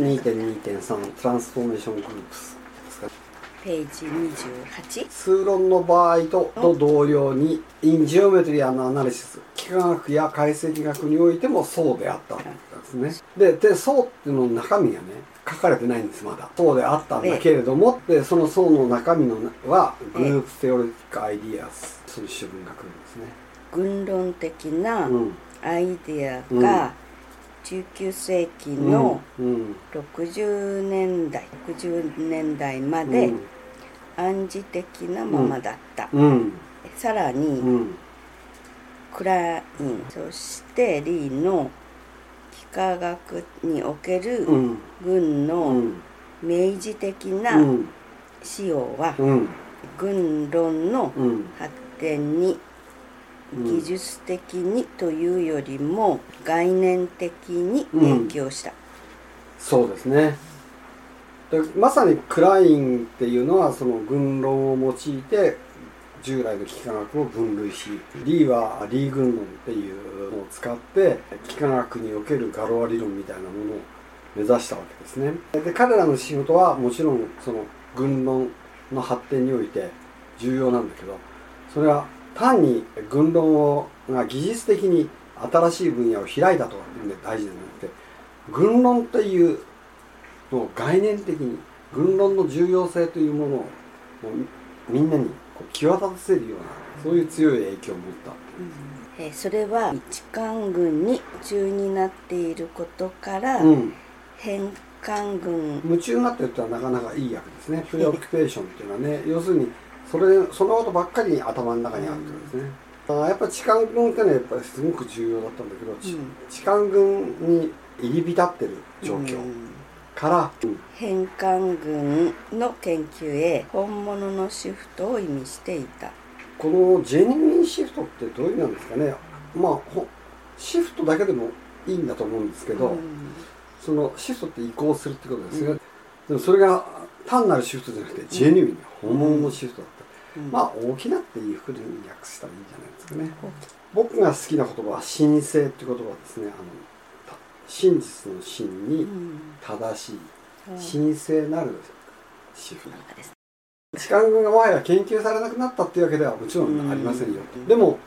2.2.3トランスフォーメーショングループス。ですかページ28数論の場合とと同様にインジオメトリーアナリシス幾何学や解析学においてもそうであったんですね。ででそうっていうのの中身がね書かれてないんですまだ。そうであったんだけれどもでそのそうの中身のはグループテオレティックアイディアスそういう主文が来るんですね。軍論的なうん。アイデアが19世紀のうん60年代60年代まうん。で暗示的なままだった、うん。さらに、うん。クラインそしてリーの幾何学におけるうん。う軍のん。明示的うなん。使用はうん。軍論のうん。発展にうん技術的にというよりも概念的に影響した、そうですね。でまさにクラインっていうのはその軍論を用いて従来の幾何学を分類しリーはリー軍論っていうのを使って幾何学におけるガロア理論みたいなものを目指したわけですね。で彼らの仕事はもちろんその軍論の発展において重要なんだけどそれは単に軍論をが技術的に新しい分野を開いたというので大事じゃなくて軍論というのを概念的に軍論の重要性というものをもうみんなにこう際立たせるようなそういう強い影響を持ったえーそれは地官軍に夢中になっていることから、うん、返還軍。夢中になってるってのはなかなかいい訳ですね。プレオキュペーションっていうのはね要するにそれそのことばっかり頭の中にあるってことですね、あーやっぱり地官軍ってのはやっぱりすごく重要だったんだけど、ちうん。地官軍に入り浸ってる状況うん。から、うん。返還軍の研究へ本物のシフトを意味していた。このジェニュインシフトってどういう意味なんですかね。まあほシフトだけでもいいんだと思うんですけど、うん。そのシフトって移行するってことですね、でもそれが単なるシフトじゃなくてジェニュイン本物のシフト。だった、うん。まあ大きなっていうふうに訳したらいいんじゃないですかね。僕が好きな言葉は神聖っていう言葉ですねあのた真実の真うにん。正しいうん。神聖なるシフトなんかです痴漢軍がもはや研究されなくなったっていうわけではもちろんありませんよ、うん。でも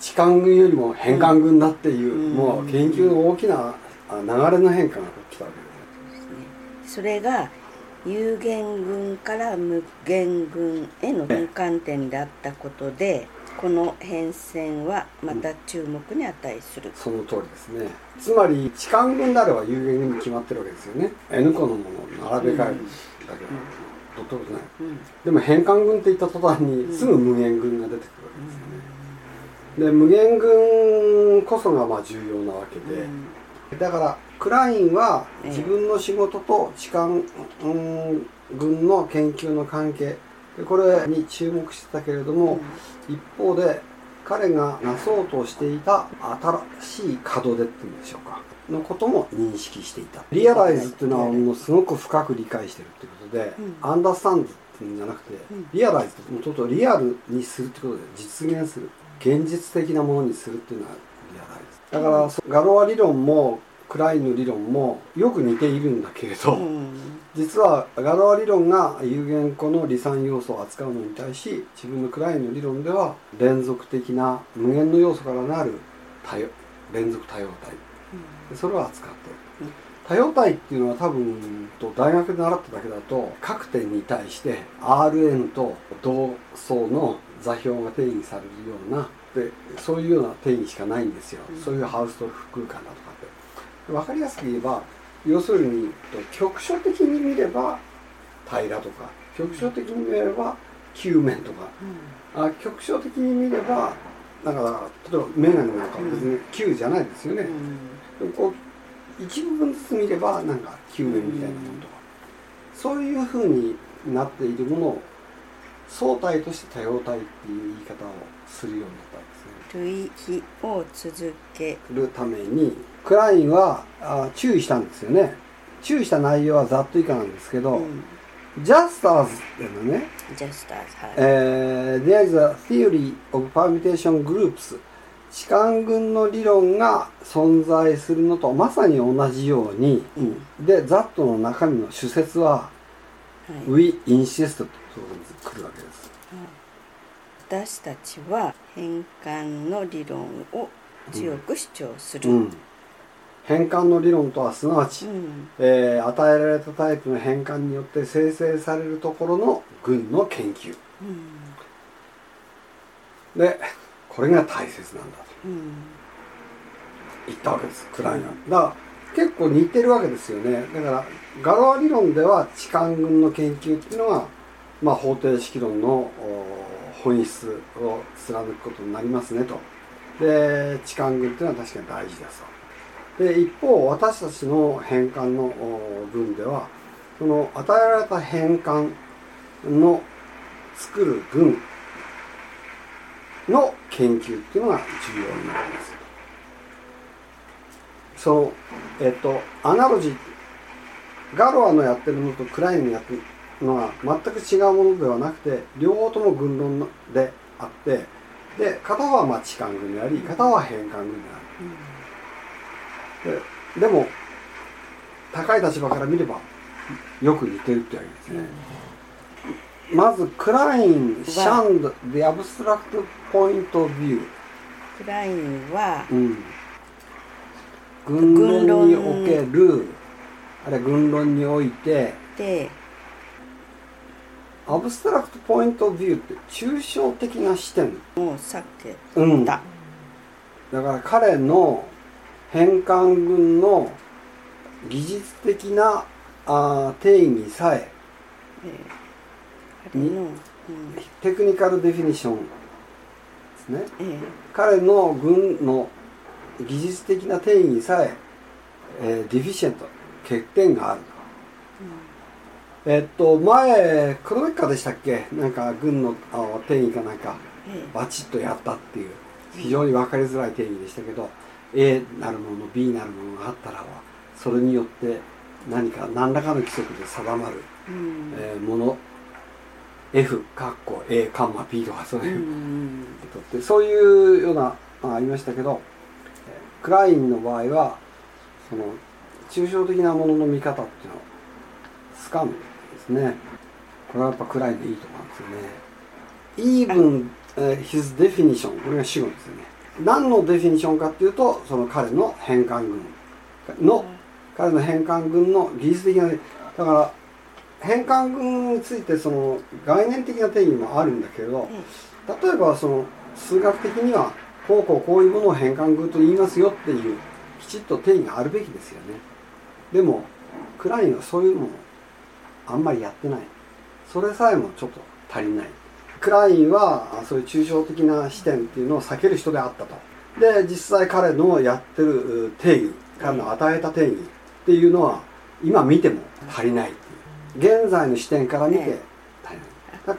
痴漢軍よりも返還軍だっていう、うん。もう研究の大きなあ流れの変化が起きたわけですね。それが有限軍から無限軍への転換点であったことでこの変遷はまた注目に値する、その通りですね。つまり痴漢軍であれば有限軍に決まってるわけですよね。N 個のものを並べ替えるだけだどうってことないうんでも返還軍って言った途端にすぐ無限軍が出てくるわけですよね。で無限軍こそがまあ重要なわけで、うん。だからクラインはええ。自分の仕事と痴漢うん軍の研究の関係。でこれに注目してたけれども、一方で彼がなそうとしていた新しい門出っていうんでしょうか。のことも認識していた。リアライズっていうのはもうすごく深く理解してるっていうことで、うん。アンダースタンドっていうんじゃなくて、うん。リアライズってもうちょっとリアルにするってことで実現する。現実的なものにするっていうのはリアライズ。だから、そガロア理論もクラインの理論もよく似ているんだけれど、うん。実はガロア理論が有限個の離散要素を扱うのに対し自分のクラインの理論では連続的な無限の要素からなる多様連続多様体。でそれを扱って。いるうん。多様体っていうのは多分と大学で習っただけだと各点に対して Rn と同層の座標が定義されるようなでそういうような定義しかないんですよ、うん。そういうハウスト空間だとかって分かりやすく言えば要するに局所的に見れば平らとか局所的に見れば球面とか。あ局所的に見ればだから例えば眼鏡なんかは別に球じゃないですよね、でもこう一部分ずつ見ればなんか球面みたいなものとか、そういうふうになっているものを相対として多様体っていう言い方をするようになったんですね。類比を続けるためにクラインはあ注意したんですよね。注意した内容はざっと以下なんですけど、ジャスターズっていうのはね、ジャスターズはい。えー There is a theory of permutation groups 士官軍の理論が存在するのとまさに同じように、うん。でザットの中身の主説ははい「We insist」と来るわけです。私たちは変換の理論を強く主張する、うん、変換の理論とはすなわち、うん。えー与えられたタイプの変換によって生成されるところの群の研究。でこれが大切なんだと。うん。言ったわけですクラインはだから結構似てるわけですよね。だからガロア理論では痴漢群の研究っていうのが、まあ、方程式論のお本質を貫くことになりますねと。で痴漢群っていうのは確かに大事ですとで一方私たちの変換のお群ではその与えられた変換の作る群の研究っていうのが重要になります。そのえっとアナロジーガロアのやってるのとクラインのやってるのは全く違うものではなくて両方とも群論であってで片方はまあ痴漢群であり片方は変換群である。ででも高い立場から見ればよく似てるってわけですね、まずクライン、シャンド、The Abstract Point of View、クラインはうん、軍論におけるあるいは軍論においてでアブストラクトポイントビューって抽象的な視点、もうさてうん、ただ、から彼の変換群の技術的なあー定義さえ technical definition ですね。え彼の群の技術的な定義さええー deficient 欠点があると。えっと前クロネッカーでしたっけ？なんか群のあ定義かなんかええ。バチッとやったっていう。非常に分かりづらい定義でしたけど A なるもの B なるものがあったらばそれによって何か何らかの規則で定まる、えうん。えーもの F かっこ A カンマ B とかそうういう、んことってそういうようなあありましたけどえークラインの場合はその抽象的なものの見方っていうのをつかむんですね。これはやっぱクラインでいいと思うんですよね。Even、uh, his definition これが主語ですよね何のデフィニションかっていうとその彼の変換群の彼の変換群の技術的なだから変換群についてその概念的な定義もあるんだけど例えばその数学的にはこうこうこういうものを変換群と言いますよっていうきちっと定義があるべきですよね。でもクラインはそういうのをあんまりやってない。それさえもちょっと足りないクラインはあそういう抽象的な視点っていうのを避ける人であったと。で実際彼のやってるう定義彼の与えた定義っていうのは今見ても足りない現在の視点から見て足りない。だ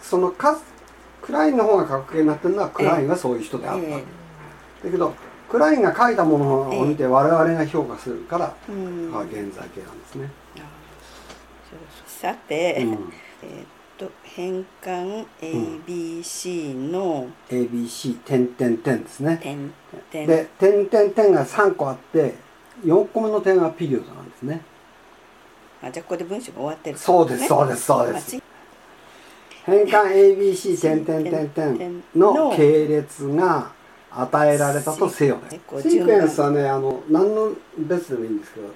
そのかクラインの方が格好になってるのはクラインはそういう人であった、えだけどクラインが書いたものを見て我々が評価するから、現在形なんですね、さて、うん。えと変換 ABC の。ABC 点点点ですね。点点。で点点点が3個あって4個目の点はピリオドなんですね。あじゃあここで文章が終わってる、そうですそうですそうです。変換 ABC 点点点点の系列が与えられたとせよね。シークエンスはねあの何の列でもいいんですけど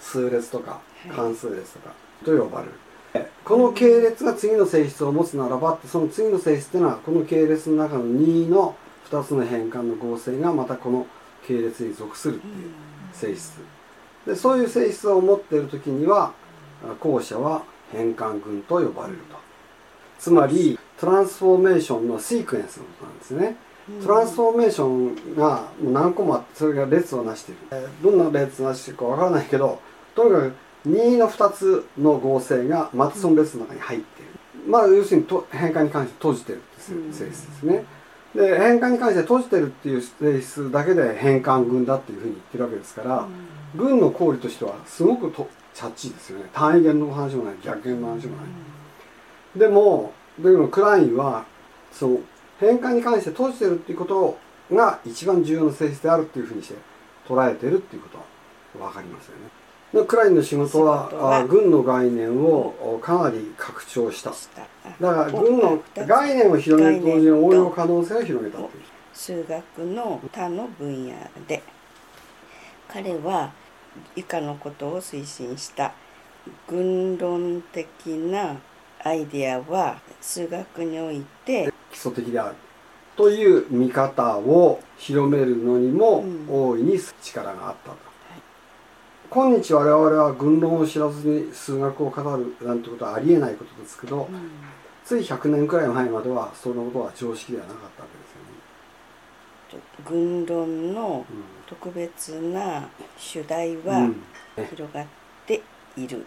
数列とか関数列とかと呼ばれる、この系列が次の性質を持つならばってその次の性質っていうのはこの系列の中の2の2つの変換の合成がまたこの系列に属するっていう性質。でそういう性質を持っている時にはあ後者は変換群と呼ばれると。つまりトランスフォーメーションのシークエンスのことなんですね。トランスフォーメーションが何個もあってそれが列をなしている。えーどんな列をなしているかわからないけどとにかく2の2つの合成がまたその列の中に入っている。まあ要するにと変換に関して閉じてるっていう性質ですね。で変換に関して閉じてるっていう性質だけで変換群だっていうふうに言ってるわけですから、群の公理としてはすごくとチャッチーですよね。単位元の話もない逆元の話もない、でもでもクラインはその変換に関して閉じてるっていうことが一番重要な性質であるっていうふうにして捉えてるっていうことは分かりますよね。でクラインの仕事は軍の概念をかなり拡張した。だから軍の概念を広げると同時に応用可能性を広げた。数学の他の分野で。彼は以下のことを推進した。軍論的なアイデアは数学において基礎的であるという見方を広めるのにもうん。大いに力があったと、今日我々は軍論を知らずに数学を語るなんてことはありえないことですけど、つい100年くらい前まではそのことは常識ではなかったわけですよね。軍論の特別な主題はうん。広がっている、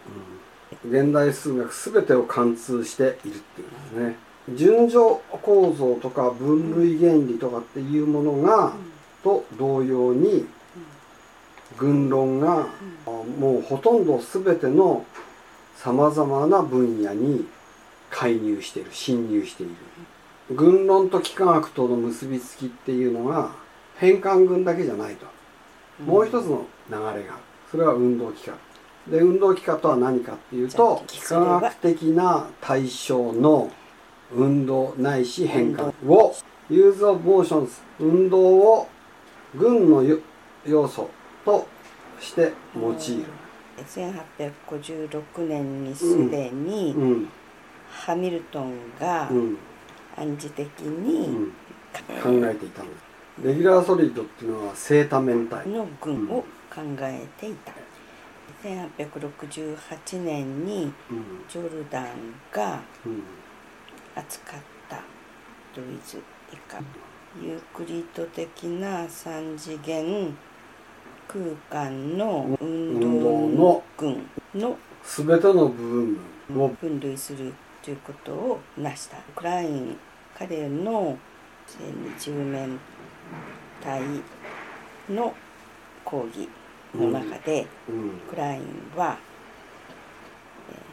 うん。現代数学全てを貫通しているっていうんですね。順序構造とか分類原理とかっていうものが、と同様に軍論が、もうほとんど全てのさまざまな分野に介入している侵入している。軍論と幾何学との結びつきっていうのが変換軍だけじゃないと、もう一つの流れがそれは運動機関。で運動機関とは何かっていうと幾何学的な対象の運動ないし変換を Use of Motions 運動を軍のよ要素として用いる、1856年にすでにうんハミルトンがうん暗示的うにん、考えていたんですレギュラーソリッドっていうのは正多面体の軍を考えていた。1868年にうんジョルダンがうん扱ったルイズ以下ユークリッド的な三次元空間の運運動動の群の全ての部分を分類するということを成した。クライン彼の二十面体の講義の中で、うん。クラインは、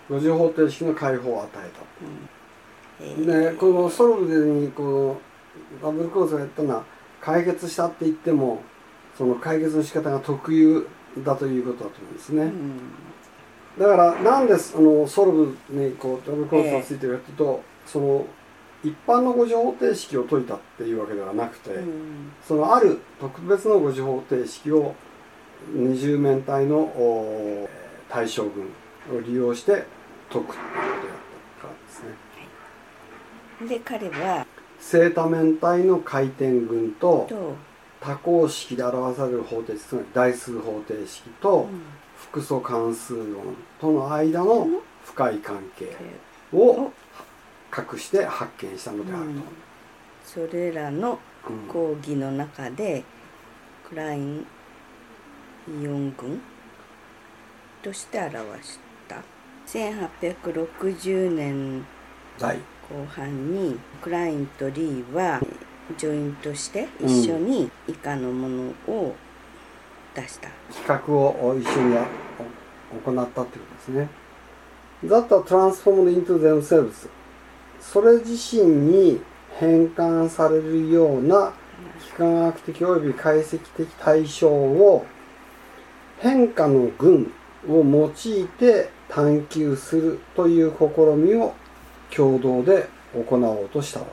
五次方程式の解放を与えうん。えー。たでこのソルブにこのダブルコースがやったのは解決したって言ってもその解決の仕方が特有だということだと思うんですね、うん。だからなんであのソルブにこうダブルコースがついてるかというと、その一般の五次方程式を解いたっていうわけではなくて、うん。そのある特別の五次方程式を二重面体のお対象群を利用して解くということをやったからですね。で彼は正多面体の回転群とと、多項式で表される方程式つまり代数方程式と複素関数論との間の深い関係を隠して発見したのであると。それらのうん。講義の中でクラインイオン群として表した。1860年第後半にクラインとリーはジョイントして一緒に以下のものを出した、企画を一緒にや行ったっていうことですね。That are transformed into themselves それ自身に変換されるような幾何学的及び解析的対象を変化の群を用いて探求するという試みを共同で行おうとしたわ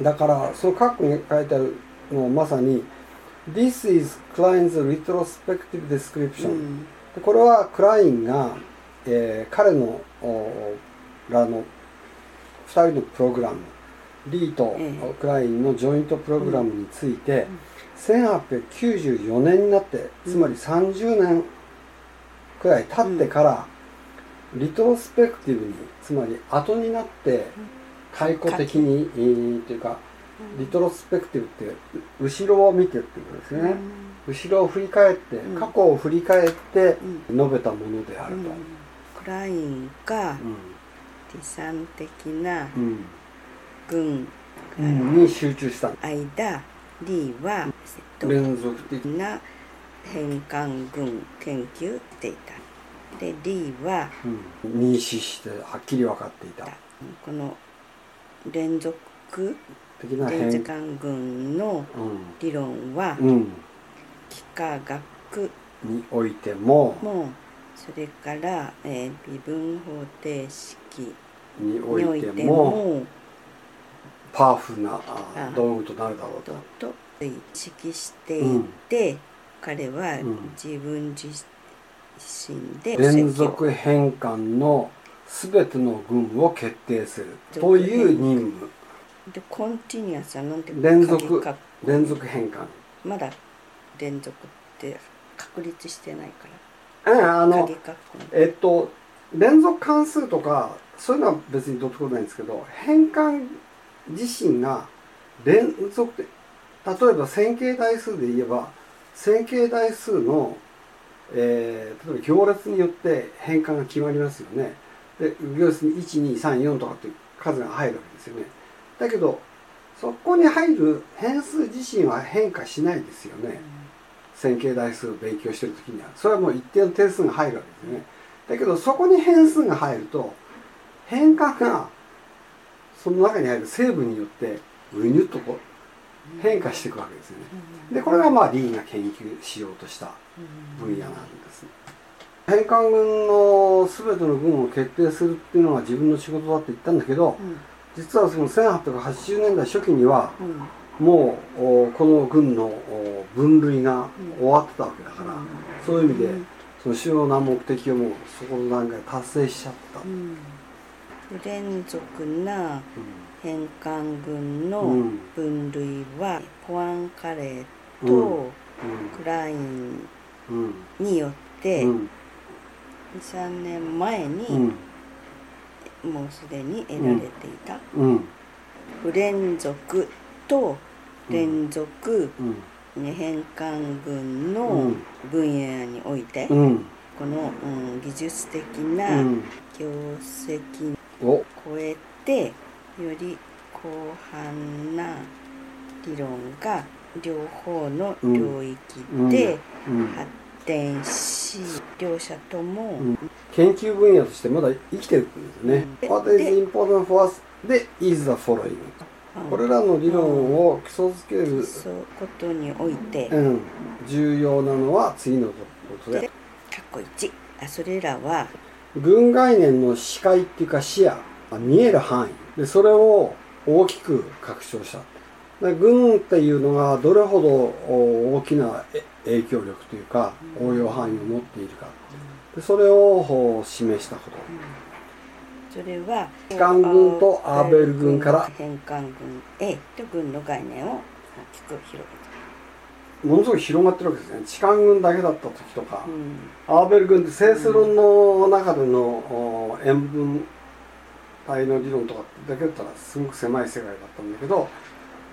だからその括弧に書いてあるのはまさに This is Klein's retrospective う description、ん。でこれはクラインが、えー彼のおらの2人のプログラムリーとええ。クラインのジョイントプログラムについて、1894年になってつまり30年くらい経ってから、リトロスペクティブにつまり後になって解雇的に、えーというかリトロスペクティブってう後ろを見てっていうことですね、後ろを振り返って、うん。過去を振り返ってうん。述べたものであると。クラインがう理算的なん。群うんに集中した。間リーは連続的。な変換群研究していた。でリーはうん。認識してはっきり分かっていた。この連続属的な連変関軍の理論はうん、うん、幾何学においてももそれから、えー微分方程式においてももパワフルな道具となるだろうと。と。と意識していて、彼はうん。自分自身で連続変換のすべての群を決定する。という任務。でコンティニュアスはなんて連続連続変換。まだ連続って確立してないから。えあのえっと連続関数とかそういうのは別にどうってことないんですけど変換自身が連続で例えば線形代数で言えば線形代数の、えー例えば行列によって変換が決まりますよねで行列に1234とかっていう数が入るわけですよね。だけどそこに入る変数自身は変化しないですよね、線形代数を勉強してる時には。それはもう一定の点数が入るわけですね。だけどそこに変数が入ると変換がその中に入る成分によってぐにゅっとこう変化していくわけですよね。でこれがまあリーが研究しようとした分野なんですね。変換群の全ての群を決定するっていうのが自分の仕事だって言ったんだけどうん。実はその1880年代初期にはうん。もうおこの群のお分類が終わってたわけだから、そういう意味でその主要な目的をもうそこの段階で達成しちゃった、連続な変換群うのん分類はポアンカレーうん。とクラインうん。によってうん23年前にうん。もうすでに得られていたうん。不連続と連続うん。変換群うのん分野においてうん。この、うん、技術的うなん。業績をお。超えてより広範な理論が両方の領域でうん。発展し、両者とも、うん。研究分野としてまだ生きてるんですね。うん。What is important for us? で is the following うん。これらの理論を基礎づける、そういうことにおいて、うん、重要なのは次のことで。でカッコ1あそれらは群概念の視界っていうか視野。見える範囲。でそれを大きく拡張した。で群っていうのがどれほどお大きなえ影響力というか応用範囲を持っているか。でそれをお示したこと。それは機関群とアーベル群から変換群 A と群の概念を大きく広げた、ものすごい広がってるわけですね。痴漢群だけだった時とか、うん。アーベル群って整数論の中でのお塩分体の理論とかだけだったらすごく狭い世界だったんだけど、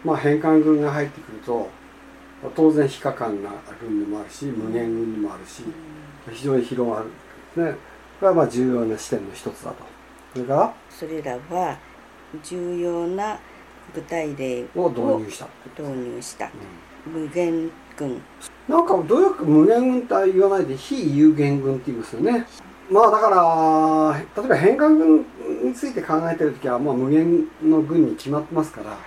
まあ、変換群が入ってくると当然非可感な群にもあるし無限群にもあるし非常に広がるんですね。これはまあ重要な視点の一つだと。それから？それらは重要な具体例をを導入した。導入した。うん。無限群なんかどうやく無限群って言わないで非有限群って言いますよね。まあだから例えば変換群について考えてる時はまあ無限の群に決まってますから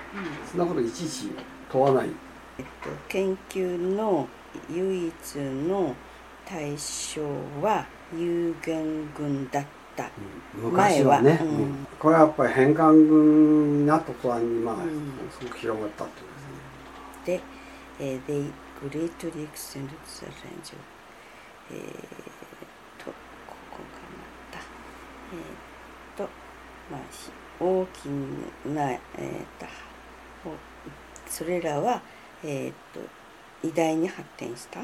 そんなこといちいち問わない。えっと、研究の唯一の対象は有限群だった、うん昔はね、前は。うん。うん。これはやっぱり変換群になった途端にまあ、うんすごく広がったってことですね。で、えー、they greatly extended the range of えー、とここがまたえー、とまあひ大きなえー、とおそれらはえー、と偉大に発展した？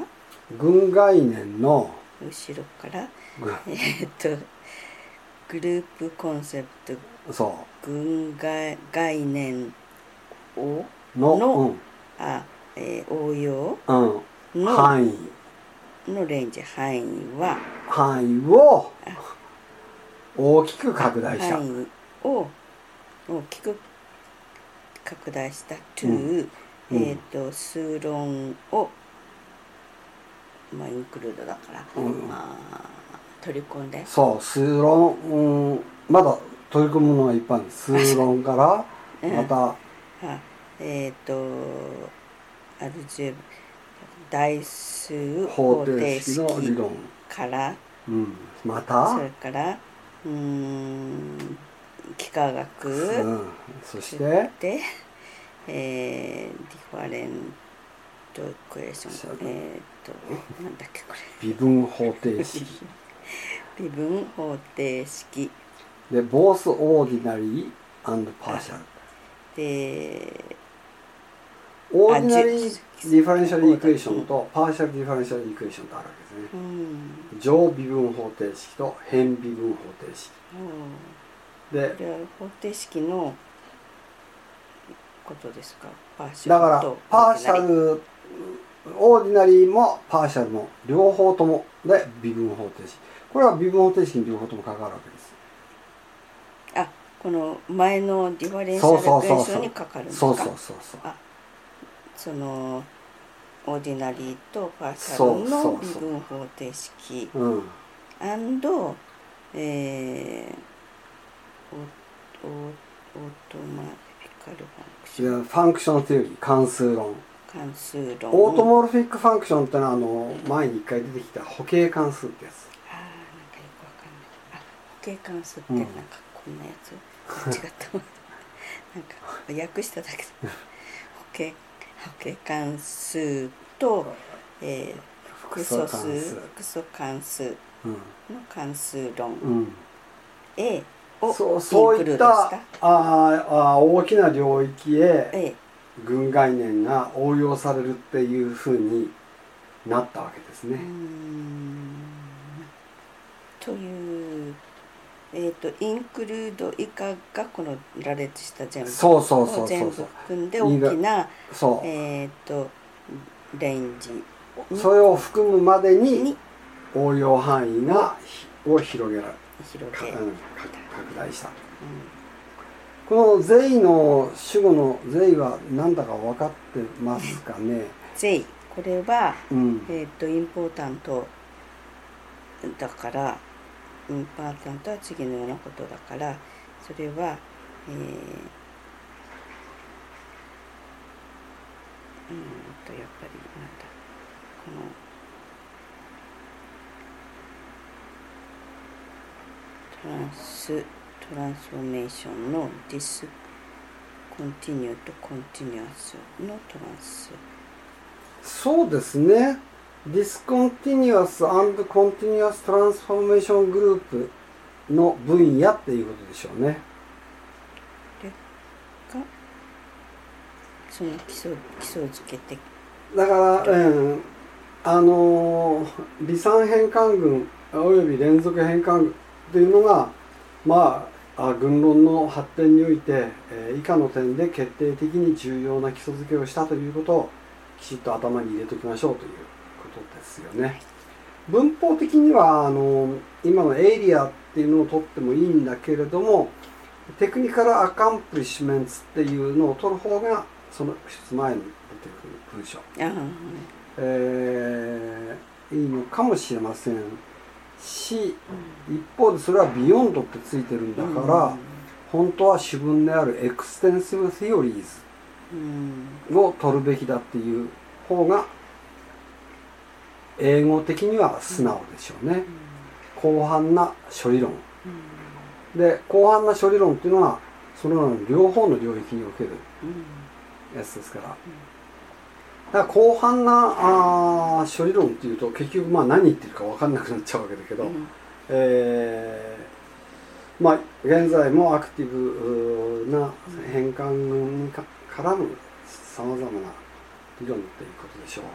群概念の後ろから群えー、とグループコンセプトそ群概概念をうののあ、えー応用？うんうん、の範囲。のレンジ。範囲は？範囲を大きく拡大した。範囲を大きく拡大した。to、うんえっ、と数論をまあインクルードだから、うん。まあ取り込んで。そう数論、うん、まだ取り組むのがいっぱいある数論からうん。またあえっ、とアルジェ代数方方程程式の理式論、からうん、また？それからうーん幾何学、うん、そして？で、えー、ディファレントクエスチョン。えっ、となんだっけこれ。微分方程式。微分方程式。で both ordinary and partial で ordinary じ differential equation と partial differential equation とあるわけですね。うん。常微分方程式と偏微分方程式。でこれは方程式のことですか？ par tial だから partial ordinary。も partial も両方ともで微分方程式。これは微分方程式に両方とも関わるわけです。あこの前の differential equation にかかるんですか？そうそうそうそうあそのordinary と partial の微分方程式うん and えー、 automorphic fun ction。 function theory 関数論。関数論。 auto morphic function ってのはあの前に一回出てきた保型関数ってやつ。あーなんかよくわかんないあ保型関数ってなんかこんなやつ、違ったわなんか訳しただけで。補形補形関数と、えー、複素数。複素関数の関数論うん。A をそうそういったたあーあー大きな領域へ群概念が応用されるっていうふうになったわけですね。というえっ、とインクルード以下がこの羅列した全部そうそうそうそうを全部含んで大きなそえっ、とレンジうそれを含むまでにに。応用範囲がひを広げられ広げ、かうん拡大した。この税の主語の税は何だか分かってますかね？ゼイこれはうん。えっ、とインポータントだから important は次のようなことだからそれはえー、うんとやっぱりなんだこの trans transformation の discontinuous と continuous の transそうですね。Discontinuous and Continuous Transformation Group の分野っていうことでしょうね。がその基礎基礎づけてだから、うん、あのー離散変換群および連続変換群っていうのがまああ群論の発展において、えー以下の点で決定的に重要な基礎づけをしたということをきちっと頭に入れておきましょうということですよね。文法的にはあの今のエイリアっていうのを取ってもいいんだけれども technical accomplishments っていうのを取る方がその一つ前に出てくる文章、えーいいのかもしれませんし一方でそれは beyond ってついてるんだから、本当は主文である extensive theoryうん。ズを取るべきだっていう方が英語的には素直でしょうね。広範な処理論。で広範な処理論っていうのはその両方の領域におけるやつですからだから広範なあー処理論っていうと結局まあ何言ってるか分かんなくなっちゃうわけだけど、えーまあ現在もアクティブな変換か絡むさまざまな理論っていうことでしょう。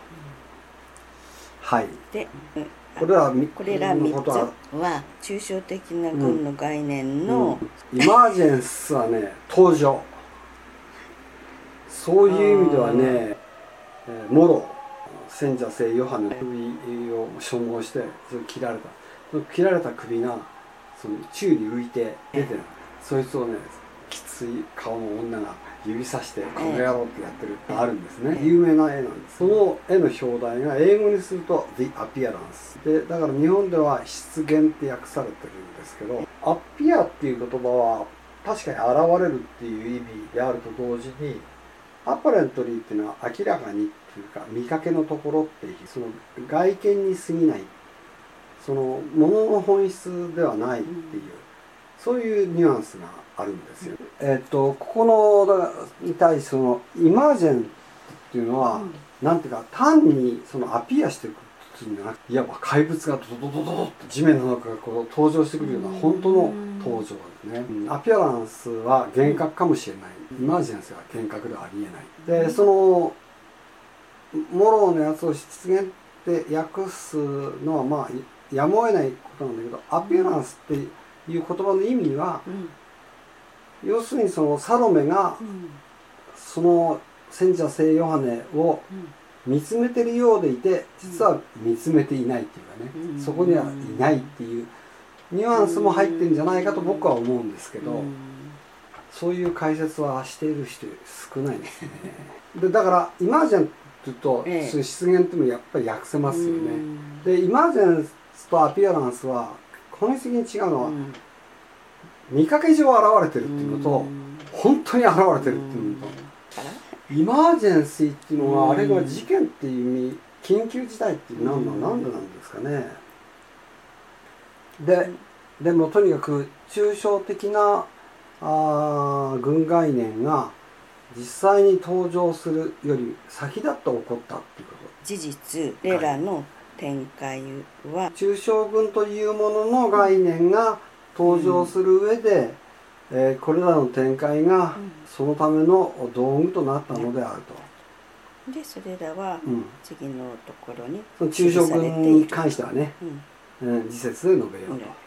はい。で、うんこれらみこれら3のことはつは抽象的な群の概念の、うんイマージェンスはね登場そういう意味ではね、えーモロ選者聖ヨハネの首を所望してそれ切られた。その切られた首がその宙に浮いて出てる。そいつをねきつい顔の女が指さして「この野郎」ってやってるあるんですね。ええ。有名な絵なんです。その絵の表題が英語にすると「The Appearance」でだから日本では「出現」って訳されてるんですけど「アピア」っていう言葉は確かに現れるっていう意味であると同時にアパレントリーっていうのは明らかにっていうか見かけのところっていうその外見に過ぎないそのものの本質ではないっていう、そういうニュアンスがあるんですよ。えっとここのに対してそのイマージェンっていうのは、うんなんていうか単にそのアピアしていくっていうんじゃなくて。いわば怪物がドドドドドッと地面の中からこう登場してくるような本当の登場ですね、うん。アピアランスは幻覚かもしれない。イマージェンスは幻覚ではありえない。でそのモローのやつを出現って訳すのはまあやむを得ないことなんだけどアピアランスっていう言葉の意味はうん。要するにそのサロメがうん。その聖者聖ヨハネを見つめてるようでいて実は見つめていないっていうかね、うん。そこにはいないっていうニュアンスも入ってるんじゃないかと僕は思うんですけど、うん。そういう解説はしている人少ないですね。でだからイマージェントと出現っていうのもやっぱり訳せますよね、うん。でイマージェンスとアピアランスは本質的に違うのは、うん。見かけ上現れてるっていうのと、うん。本当に現れてるっていうのと、イマージェンシーっていうのは、うんあれが事件っていう意味緊急事態っていう何なうんんでなんですかね。ででもとにかく抽象的なあー軍概念が実際に登場するより先立って起こったっていうこ事実レラの展開は。と中将軍というものの概念が登場する上で、えーこれらの展開がうん。そのための道具となったのであると。でそれらはうん。次のところにその中将軍に関してはね、うん。うん、次節で述べようと。